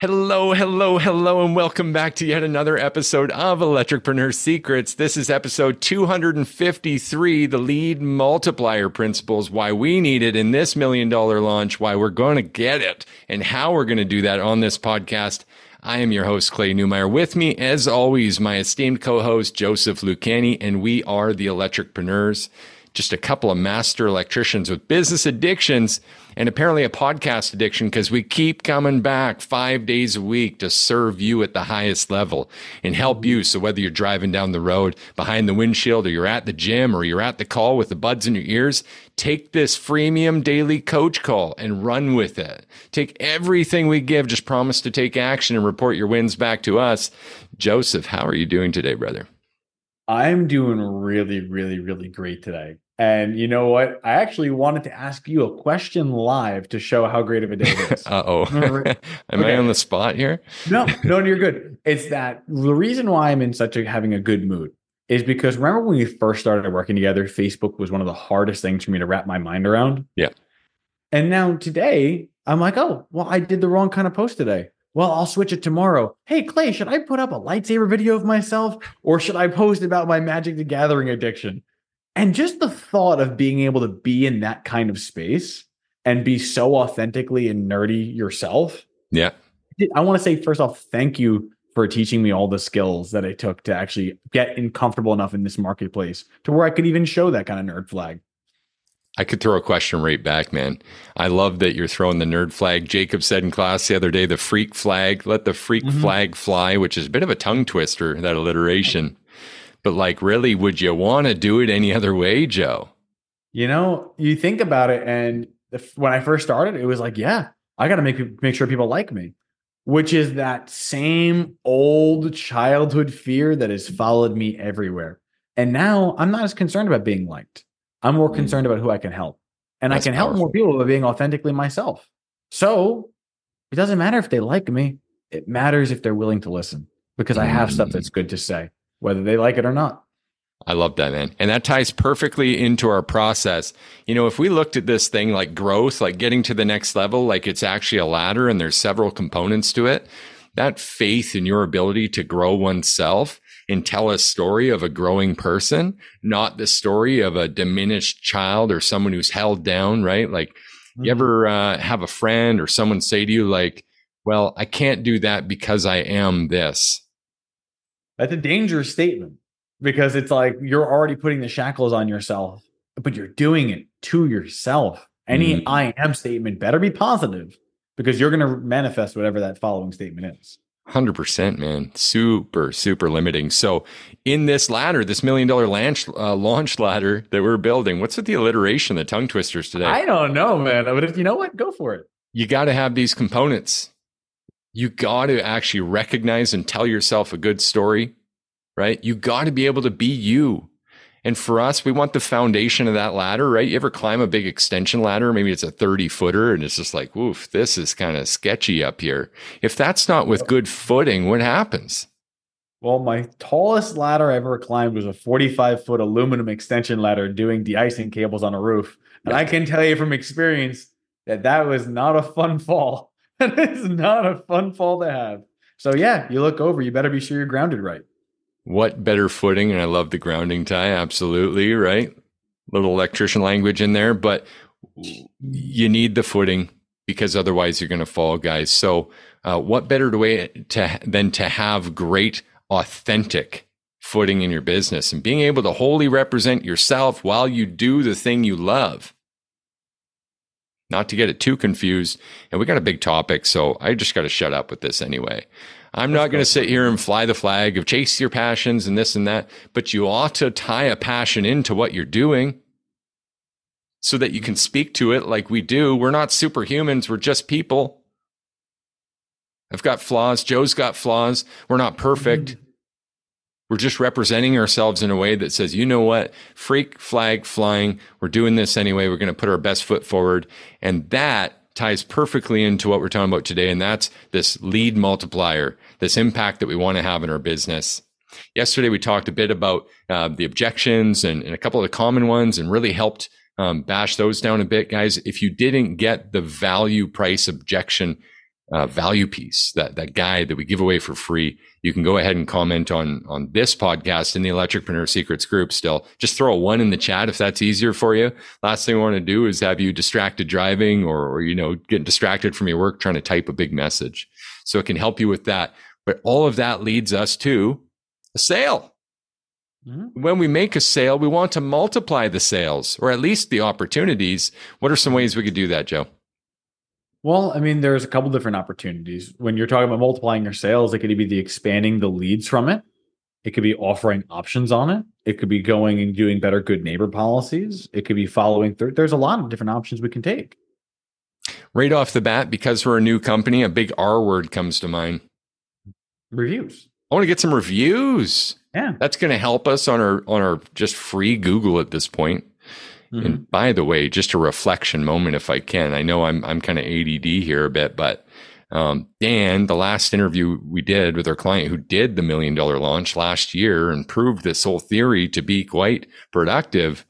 Hello, hello, hello, and welcome back to yet another episode of Electricpreneur Secrets. This is episode 253, the lead multiplier principles, why we need it in this million dollar launch, why we're going to get it, and how we're going to do that on this podcast. I am your host, Clay Newmeyer. With me, as always, my esteemed co host, Joseph Lucani, and we are the Electricpreneurs just a couple of master electricians with business addictions and apparently a podcast addiction because we keep coming back five days a week to serve you at the highest level and help you. So whether you're driving down the road behind the windshield or you're at the gym or you're at the call with the buds in your ears, take this freemium daily coach call and run with it. Take everything we give, just promise to take action and report your wins back to us. Joseph, how are you doing today, brother? I'm doing really, really, really great today. And you know what? I actually wanted to ask you a question live to show how great of a day it is. uh oh. Am okay. I on the spot here? no, no, you're good. It's that the reason why I'm in such a having a good mood is because remember when we first started working together, Facebook was one of the hardest things for me to wrap my mind around. Yeah. And now today, I'm like, oh, well, I did the wrong kind of post today. Well, I'll switch it tomorrow. Hey, Clay, should I put up a lightsaber video of myself or should I post about my Magic the Gathering addiction? And just the thought of being able to be in that kind of space and be so authentically and nerdy yourself. Yeah. I want to say, first off, thank you for teaching me all the skills that it took to actually get in comfortable enough in this marketplace to where I could even show that kind of nerd flag. I could throw a question right back, man. I love that you're throwing the nerd flag. Jacob said in class the other day, the freak flag, let the freak mm-hmm. flag fly, which is a bit of a tongue twister, that alliteration. But like, really, would you want to do it any other way, Joe? You know, you think about it, and if, when I first started, it was like, yeah, I got to make make sure people like me, which is that same old childhood fear that has followed me everywhere. And now I'm not as concerned about being liked. I'm more mm. concerned about who I can help, and That's I can powerful. help more people by being authentically myself. So it doesn't matter if they like me; it matters if they're willing to listen because I have stuff that's mm. good to say whether they like it or not. I love that, man. And that ties perfectly into our process. You know, if we looked at this thing like growth, like getting to the next level, like it's actually a ladder and there's several components to it, that faith in your ability to grow oneself and tell a story of a growing person, not the story of a diminished child or someone who's held down, right? Like, mm-hmm. you ever uh, have a friend or someone say to you, like, well, I can't do that because I am this that's a dangerous statement because it's like you're already putting the shackles on yourself, but you're doing it to yourself. Any mm. I am statement better be positive because you're going to manifest whatever that following statement is. 100% man. Super super limiting. So in this ladder this million dollar launch uh, launch ladder that we're building what's with the alliteration the tongue twisters today? I don't know man. But if you know what? Go for it. You got to have these components. You got to actually recognize and tell yourself a good story, right? You got to be able to be you. And for us, we want the foundation of that ladder, right? You ever climb a big extension ladder? Maybe it's a 30 footer and it's just like, woof, this is kind of sketchy up here. If that's not with good footing, what happens? Well, my tallest ladder I ever climbed was a 45 foot aluminum extension ladder doing de-icing cables on a roof. And I can tell you from experience that that was not a fun fall. that is not a fun fall to have. So yeah, you look over, you better be sure you're grounded right. What better footing? And I love the grounding tie. Absolutely. Right. Little electrician language in there, but you need the footing because otherwise you're going to fall, guys. So, uh, what better way to than to have great, authentic footing in your business and being able to wholly represent yourself while you do the thing you love? Not to get it too confused. And we got a big topic, so I just got to shut up with this anyway. I'm not going to sit here and fly the flag of chase your passions and this and that, but you ought to tie a passion into what you're doing so that you can speak to it like we do. We're not superhumans, we're just people. I've got flaws. Joe's got flaws. We're not perfect. Mm-hmm. We're just representing ourselves in a way that says, you know what? Freak flag flying. We're doing this anyway. We're going to put our best foot forward. And that ties perfectly into what we're talking about today. And that's this lead multiplier, this impact that we want to have in our business. Yesterday, we talked a bit about uh, the objections and, and, a couple of the common ones and really helped um, bash those down a bit. Guys, if you didn't get the value price objection uh, value piece, that that guide that we give away for free, you can go ahead and comment on on this podcast in the Electricpreneur Secrets group. Still, just throw a one in the chat if that's easier for you. Last thing I want to do is have you distracted driving or, or you know getting distracted from your work trying to type a big message. So it can help you with that. But all of that leads us to a sale. Mm-hmm. When we make a sale, we want to multiply the sales or at least the opportunities. What are some ways we could do that, Joe? Well, I mean, there's a couple different opportunities. When you're talking about multiplying your sales, it could be the expanding the leads from it. It could be offering options on it. It could be going and doing better good neighbor policies. It could be following through. There's a lot of different options we can take. Right off the bat, because we're a new company, a big R word comes to mind. Reviews. I want to get some reviews. Yeah. That's going to help us on our on our just free Google at this point. Mm-hmm. And by the way, just a reflection moment, if I can. I know I'm I'm kind of ADD here a bit, but um, Dan, the last interview we did with our client who did the million dollar launch last year and proved this whole theory to be quite productive,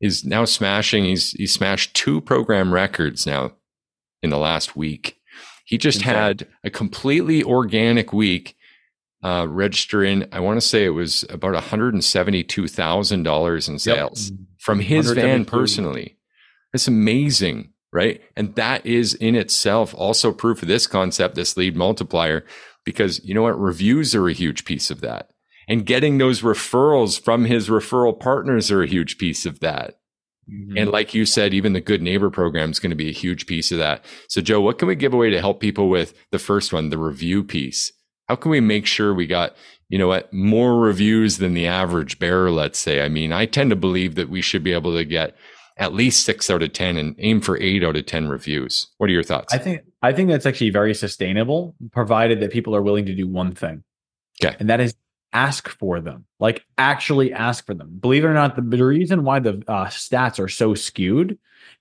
is now smashing. He's he smashed two program records now in the last week. He just had a completely organic week uh, registering, I want to say it was about $172,000 in sales yep. From his van personally. It's amazing, right? And that is in itself also proof of this concept, this lead multiplier, because you know what? Reviews are a huge piece of that. And getting those referrals from his referral partners are a huge piece of that. Mm-hmm. And like you said, even the good neighbor program is going to be a huge piece of that. So, Joe, what can we give away to help people with the first one, the review piece? How can we make sure we got, you know what, more reviews than the average bearer, let's say? I mean, I tend to believe that we should be able to get at least six out of 10 and aim for eight out of 10 reviews. What are your thoughts? I think, I think that's actually very sustainable, provided that people are willing to do one thing. Okay. And that is ask for them, like actually ask for them. Believe it or not, the, the reason why the uh, stats are so skewed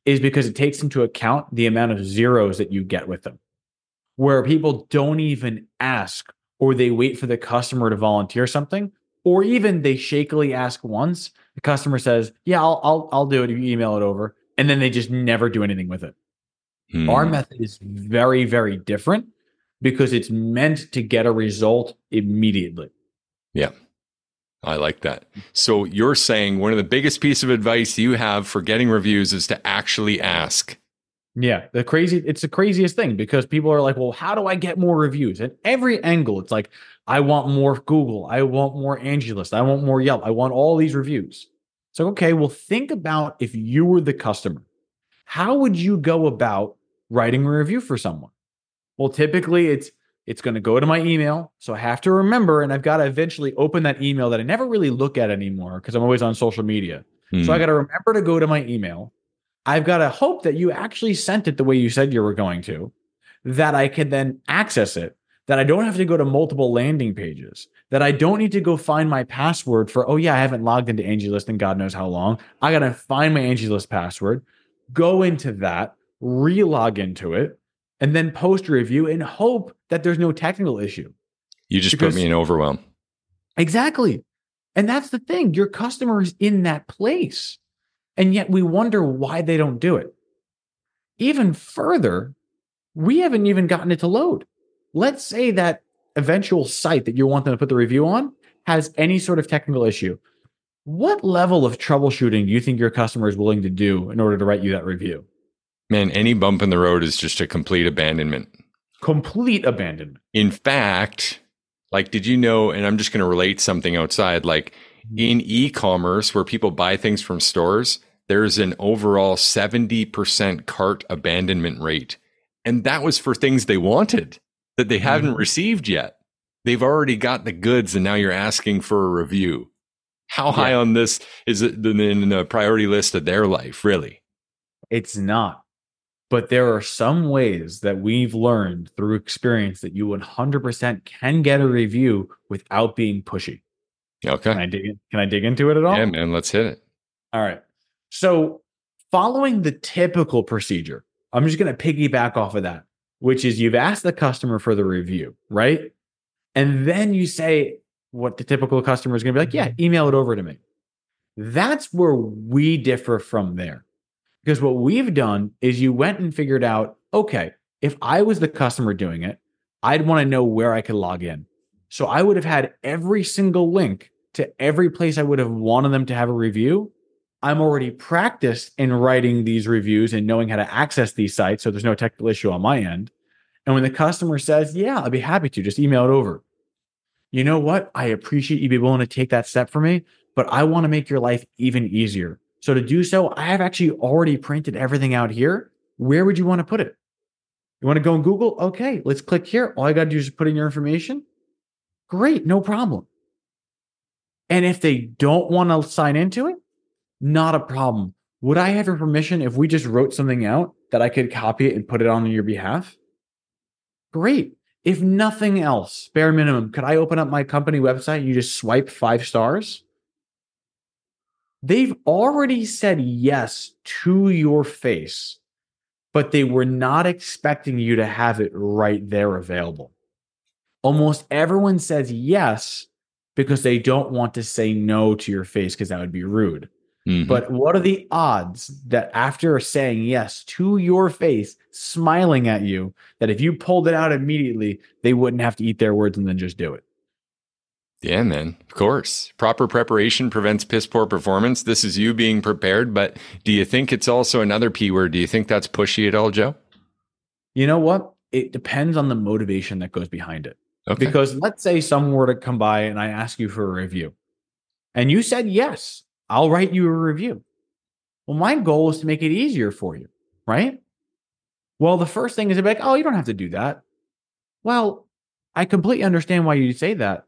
is because it takes into account the amount of zeros that you get with them, where people don't even ask or they wait for the customer to volunteer something, or even they shakily ask once. The customer says, "Yeah, I'll I'll I'll do it you email it over," and then they just never do anything with it. Hmm. Our method is very very different because it's meant to get a result immediately. Yeah. I like that. So you're saying one of the biggest piece of advice you have for getting reviews is to actually ask. Yeah, the crazy it's the craziest thing because people are like, "Well, how do I get more reviews?" At every angle, it's like, "I want more Google, I want more AngieList, I want more Yelp, I want all these reviews." So, okay, well, think about if you were the customer, how would you go about writing a review for someone? Well, typically it's it's going to go to my email, so I have to remember, and I've got to eventually open that email that I never really look at anymore because I'm always on social media. Mm. So I hmm. got to remember to go to my email I've got to hope that you actually sent it the way you said you were going to, that I can then access it, that I don't have to go to multiple landing pages, that I don't need to go find my password for, oh, yeah, I haven't logged into AngieList in God knows how long. I got to find my AngieList password, go into that, relog into it, and then post a review and hope that there's no technical issue. You just because, put me in overwhelm. Exactly. And that's the thing. Your customer is in that place. And yet we wonder why they don't do it. Even further, we haven't even gotten it to load. Let's say that eventual site that you want them to put the review on has any sort of technical issue. What level of troubleshooting do you think your customer is willing to do in order to write you that review? Man, any bump in the road is just a complete abandonment. Complete abandonment. In fact, like, did you know? And I'm just going to relate something outside. Like mm-hmm. in e commerce, where people buy things from stores, there's an overall 70% cart abandonment rate. And that was for things they wanted that they haven't mm-hmm. received yet. They've already got the goods and now you're asking for a review. How high on this is it in the priority list of their life, really? It's not. But there are some ways that we've learned through experience that you 100% can get a review without being pushy. Okay. Can I dig, in, can I dig into it at all? Yeah, man, let's hit it. All right. So, following the typical procedure, I'm just going to piggyback off of that, which is you've asked the customer for the review, right? And then you say what the typical customer is going to be like, yeah, email it over to me. That's where we differ from there. Because what we've done is you went and figured out, okay, if I was the customer doing it, I'd want to know where I could log in. So I would have had every single link to every place I would have wanted them to have a review. I'm already practiced in writing these reviews and knowing how to access these sites. So there's no technical issue on my end. And when the customer says, Yeah, I'd be happy to, just email it over. You know what? I appreciate you be willing to take that step for me, but I want to make your life even easier. So to do so, I have actually already printed everything out here. Where would you want to put it? You want to go in Google? Okay, let's click here. All I got to do is put in your information. Great, no problem. And if they don't want to sign into it, not a problem. Would I have your permission if we just wrote something out that I could copy it and put it on your behalf? Great. If nothing else, bare minimum, could I open up my company website and you just swipe five stars? They've already said yes to your face, but they were not expecting you to have it right there available. Almost everyone says yes because they don't want to say no to your face because that would be rude. Mm-hmm. But what are the odds that after saying yes to your face, smiling at you, that if you pulled it out immediately, they wouldn't have to eat their words and then just do it? Yeah, man. Of course. Proper preparation prevents piss poor performance. This is you being prepared, but do you think it's also another P word? Do you think that's pushy at all, Joe? You know what? It depends on the motivation that goes behind it. Okay. Because let's say someone were to come by and I ask you for a review and you said yes. I'll write you a review. Well, my goal is to make it easier for you, right? Well, the first thing is to be like, oh, you don't have to do that. Well, I completely understand why you say that.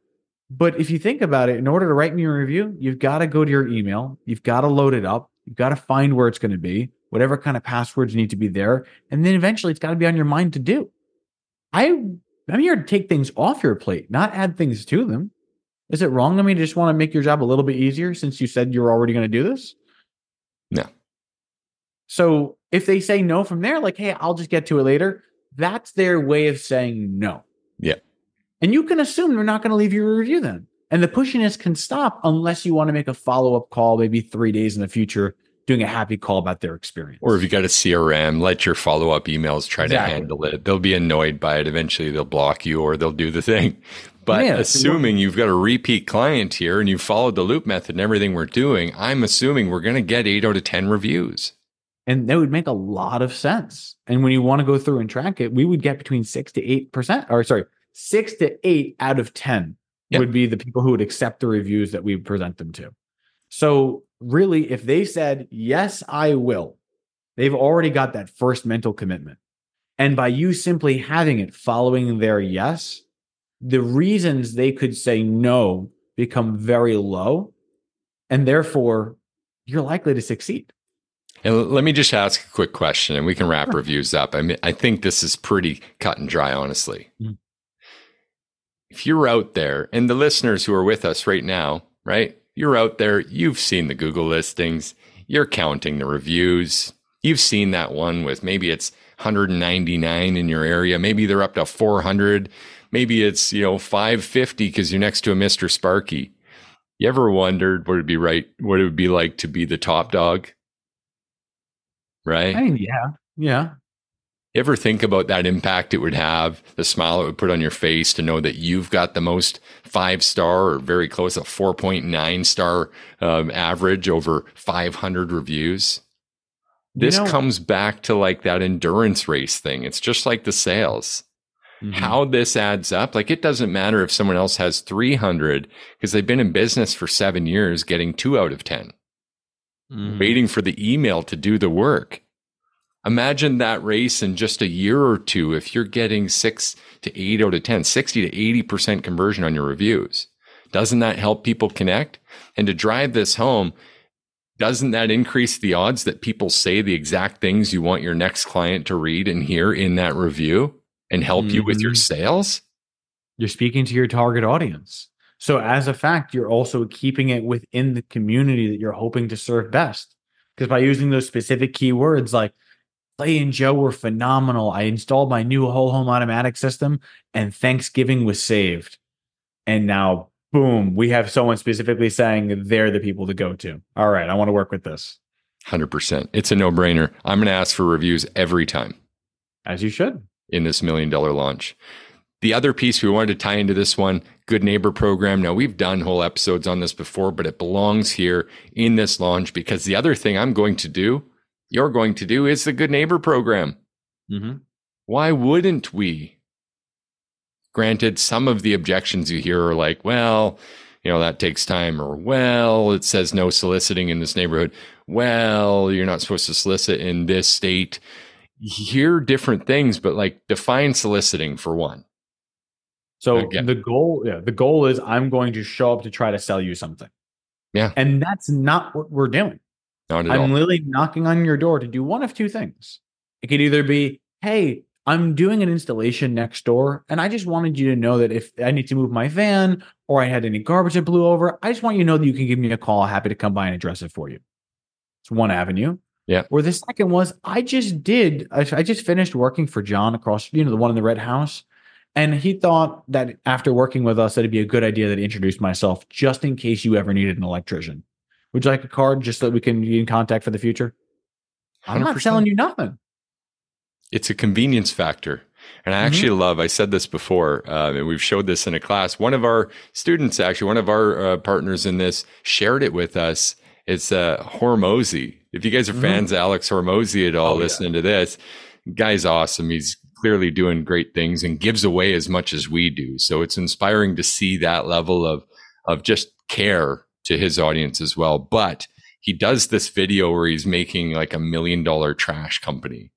But if you think about it, in order to write me a review, you've got to go to your email, you've got to load it up, you've got to find where it's going to be, whatever kind of passwords need to be there. And then eventually it's got to be on your mind to do. I, I'm here to take things off your plate, not add things to them. Is it wrong of me to just want to make your job a little bit easier since you said you're already going to do this? No. So if they say no from there, like, hey, I'll just get to it later, that's their way of saying no. Yeah. And you can assume they're not going to leave you a review then. And the pushiness can stop unless you want to make a follow up call, maybe three days in the future, doing a happy call about their experience. Or if you got a CRM, let your follow up emails try exactly. to handle it. They'll be annoyed by it. Eventually, they'll block you or they'll do the thing. But assuming you've got a repeat client here and you followed the loop method and everything we're doing, I'm assuming we're going to get eight out of 10 reviews. And that would make a lot of sense. And when you want to go through and track it, we would get between six to eight percent, or sorry, six to eight out of 10 yep. would be the people who would accept the reviews that we present them to. So, really, if they said, yes, I will, they've already got that first mental commitment. And by you simply having it following their yes, the reasons they could say no become very low. And therefore, you're likely to succeed. And let me just ask a quick question and we can wrap sure. reviews up. I mean, I think this is pretty cut and dry, honestly. Mm-hmm. If you're out there and the listeners who are with us right now, right? You're out there, you've seen the Google listings, you're counting the reviews, you've seen that one with maybe it's 199 in your area, maybe they're up to 400 maybe it's, you know, 550 because you're next to a Mr. Sparky. You ever wondered what it'd be right, what it would be like to be the top dog? Right? I mean, yeah. Yeah. You ever think about that impact it would have, the smile it would put on your face to know that you've got the most five star or very close, a 4.9 star um, average over 500 reviews? This you know, comes back to like that endurance race thing. It's just like the sales mm-hmm. how this adds up. Like it doesn't matter if someone else has 300 because they've been in business for seven years, getting two out of 10, mm-hmm. waiting for the email to do the work. Imagine that race in just a year or two. If you're getting six to eight out of 10, 60 to 80% conversion on your reviews, doesn't that help people connect? And to drive this home, doesn't that increase the odds that people say the exact things you want your next client to read and hear in that review? And help mm-hmm. you with your mm-hmm. sales? You're speaking to your target audience. So, as a fact, you're also keeping it within the community that you're hoping to serve best. Because by using those specific keywords like Clay and Joe were phenomenal. I installed my new whole home automatic system and Thanksgiving was saved. And now, boom, we have someone specifically saying they're the people to go to. All right, I want to work with this. 100%. It's a no brainer. I'm going to ask for reviews every time. As you should in this million dollar launch. The other piece we wanted to tie into this one, Good Neighbor program. Now, we've done whole episodes on this before, but it belongs here in this launch because the other thing I'm going to do, you're going to do, is the Good Neighbor program. Mm-hmm. Why wouldn't we? Granted, some of the objections you hear are like, well, you know, that takes time, or well, it says no soliciting in this neighborhood. Well, you're not supposed to solicit in this state. Hear different things, but like define soliciting for one. So Again. the goal, yeah, the goal is I'm going to show up to try to sell you something. Yeah. And that's not what we're doing. Not at I'm all. literally knocking on your door to do one of two things. It could either be, hey, I'm doing an installation next door, and I just wanted you to know that if I need to move my van or I had any garbage that blew over, I just want you to know that you can give me a call. Happy to come by and address it for you. It's one avenue. Yeah. Or the second was, I just did, I, I just finished working for John across, you know, the one in the red house. And he thought that after working with us, that it'd be a good idea that I introduced myself just in case you ever needed an electrician. Would you like a card just so that we can be in contact for the future? I'm not 100%. selling you nothing. it's a convenience factor. And I actually love, I said this before, uh, and we've showed this in a class. One of our students, actually, one of our uh, partners in this, shared it with us. It's uh, Hormozi. If you guys are Mhm. fans of Alex Hormozi at all, Oh, yeah. listening to this, guy's awesome. He's clearly doing great things and gives away as much as we do. So it's inspiring to see that level of of just care to his audience as well. But he does this video where he's making like a million dollar trash company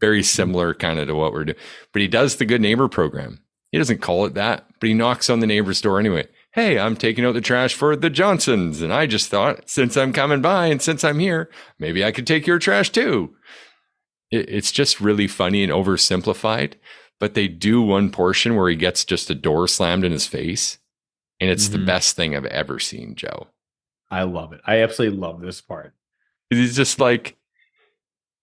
very similar kind of to what we're doing. But he does the good neighbor program. He doesn't call it that, but he knocks on the neighbor's door anyway. Hey, I'm taking out the trash for the Johnsons. And I just thought, since I'm coming by and since I'm here, maybe I could take your trash too. It, it's just really funny and oversimplified. But they do one portion where he gets just a door slammed in his face. And it's the Mhm. best thing I've ever seen, Joe. I love it. I absolutely love this part. He's just like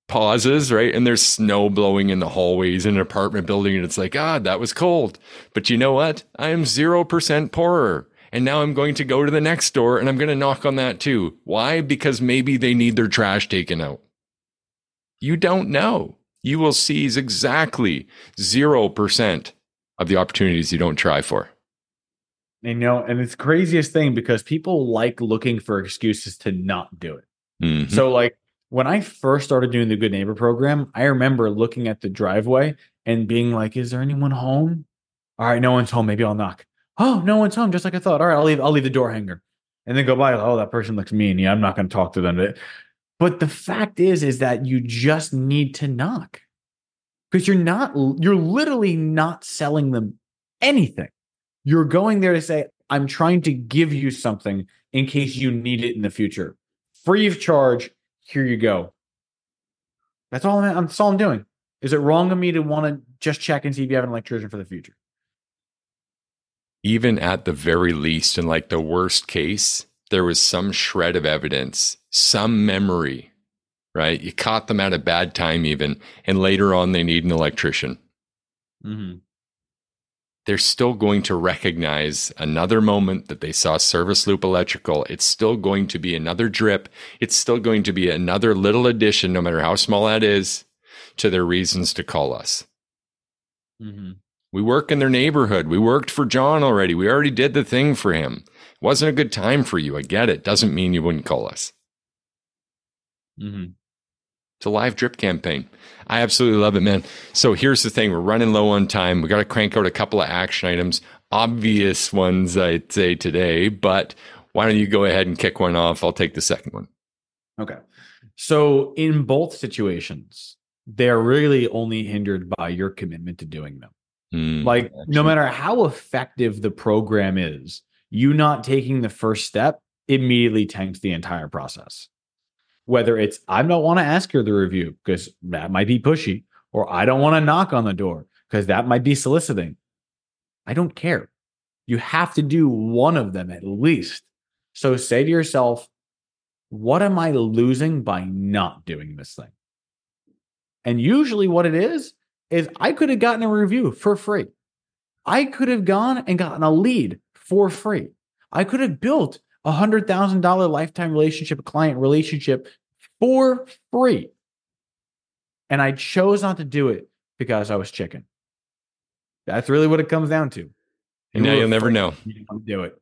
pauses, right? And there's snow blowing in the hallways in an apartment building. And it's like, God, that was cold. But you know what? I am 0% poorer. And now I'm going to go to the next door and I'm going to knock on that too. Why? Because maybe they need their trash taken out. You don't know. You will seize exactly 0% of the opportunities you don't try for. You know, and it's the craziest thing because people like looking for excuses to not do it. Mhm. So, like when I first started doing the Good Neighbor program, I remember looking at the driveway and being like, "Is there anyone home? All right, no one's home. Maybe I'll knock. Oh, no one's home. Just like I thought. All right, I'll leave. I'll leave the door hanger, and then go by. Oh, that person looks mean. Yeah, I'm not going to talk to them. But the fact is, is that you just need to knock because you're not. You're literally not selling them anything. You're going there to say, "I'm trying to give you something in case you need it in the future, free of charge." Here you go. That's all I'm, that's all I'm doing. Is it wrong of me to want to just check and see if you have an electrician for the future? even at the very least, in like the worst case, there was some shred of evidence, some memory, right? You caught them at a bad time, even, and later on they need an electrician. Mm-hmm. They're still going to recognize another moment that they saw Service Loop Electrical. It's still going to be another drip. It's still going to be another little addition, no matter how small that is, to their reasons to call us. Mm-hmm. We work in their neighborhood. We worked for John already. We already did the thing for him. It wasn't a good time for you. I get it. Doesn't mean you wouldn't call us. Mm-hmm. It's a live drip campaign. I absolutely love it, man. So here's the thing we're running low on time. We got to crank out a couple of action items, obvious ones, I'd say today, but why don't you go ahead and kick one off? I'll take the second one. Okay. So in both situations, they're really only hindered by your commitment to doing them. Hmm, Like, no matter how effective the program is, you not taking the first step immediately tanks the entire process. Whether it's, I don't want to ask her the review because that might be pushy, or I don't want to knock on the door because that might be soliciting. I don't care. You have to do one of them at least. So say to yourself, what am I losing by not doing this thing? And usually, what it is, is I could have gotten a review for free. I could have gone and gotten a lead for free. I could have built a hundred thousand dollar lifetime relationship, client relationship for free. And I chose not to do it because I was chicken. That's really what it comes down to. And now you'll never know. You do it.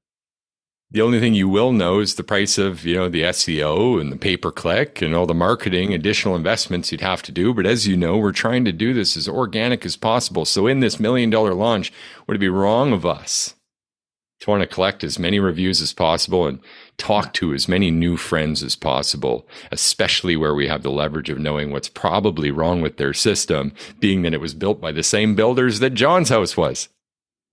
The only thing you will know is the price of, you know, the SEO and the pay per click and all the marketing, additional investments you'd have to do. But as you know, we're trying to do this as organic as possible. So in this million dollar launch, would it be wrong of us to want to collect as many reviews as possible and talk to as many new friends as possible, especially where we have the leverage of knowing what's probably wrong with their system, being that it was built by the same builders that John's house was.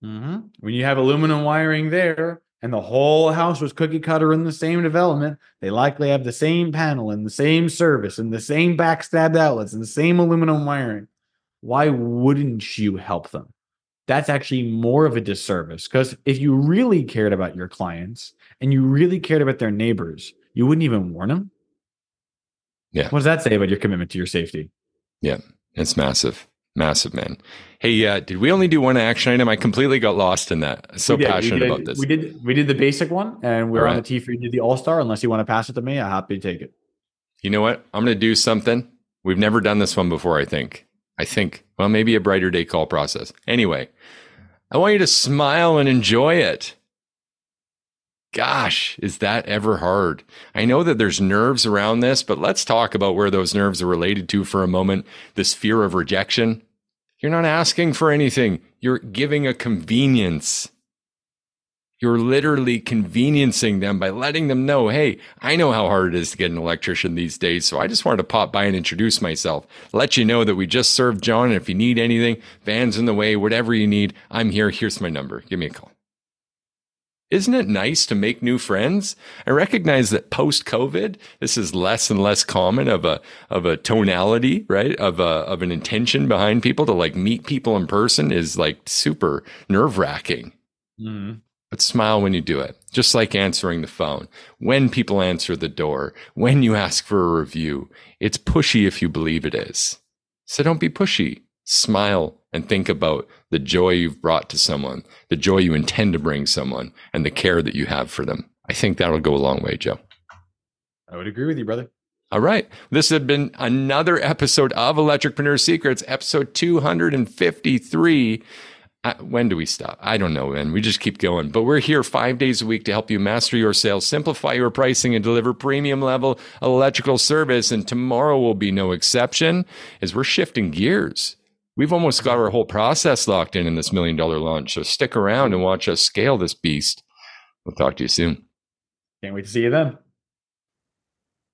Mm-hmm. When you have aluminum wiring there, and the whole house was cookie cutter in the same development, they likely have the same panel and the same service and the same backstabbed outlets and the same aluminum wiring. Why wouldn't you help them? That's actually more of a disservice because if you really cared about your clients and you really cared about their neighbors, you wouldn't even warn them. Yeah. What does that say about your commitment to your safety? Yeah, it's massive. Massive, man. Hey, uh, did we only do one action item? I completely got lost in that. So did, passionate did- about this. We did we did the basic one and we're All on the T for you did the all star. Unless you want to pass it to me, I'm happy to take it. You know what? I'm going to do something. We've never done this one before, I think. I think, well, maybe a brighter day call process. Anyway, I want you to smile and enjoy it. Gosh, is that ever hard? I know that there's nerves around this, but let's talk about where those nerves are related to for a moment. This fear of rejection. You're not asking for anything, you're giving a convenience. You're literally conveniencing them by letting them know, hey, I know how hard it is to get an electrician these days. So I just wanted to pop by and introduce myself, let you know that we just served John. And if you need anything, vans in the way, whatever you need, I'm here. Here's my number. Give me a call. Isn't it nice to make new friends? I recognize that post COVID, this is less and less common of a of a tonality, right? Of a of an intention behind people to like meet people in person is like super nerve wracking mm-hmm. But smile when you do it. Just like answering the phone, when people answer the door, when you ask for a review. It's pushy if you believe it is. So don't be pushy. Smile and think about the joy you've brought to someone, the joy you intend to bring someone, and the care that you have for them. I think that'll go a long way, Joe. I would agree with you, brother. All right. This has been another episode of Electricpreneur Secrets, episode 253. When do we stop? I don't know, man. We just keep going. But we're here five days a week to help you master your sales, simplify your pricing, and deliver premium level electrical service. And tomorrow will be no exception as we're shifting gears. We've almost got our whole process locked in in this million dollar launch. So stick around and watch us scale this beast. We'll talk to you soon. Can't wait to see you then.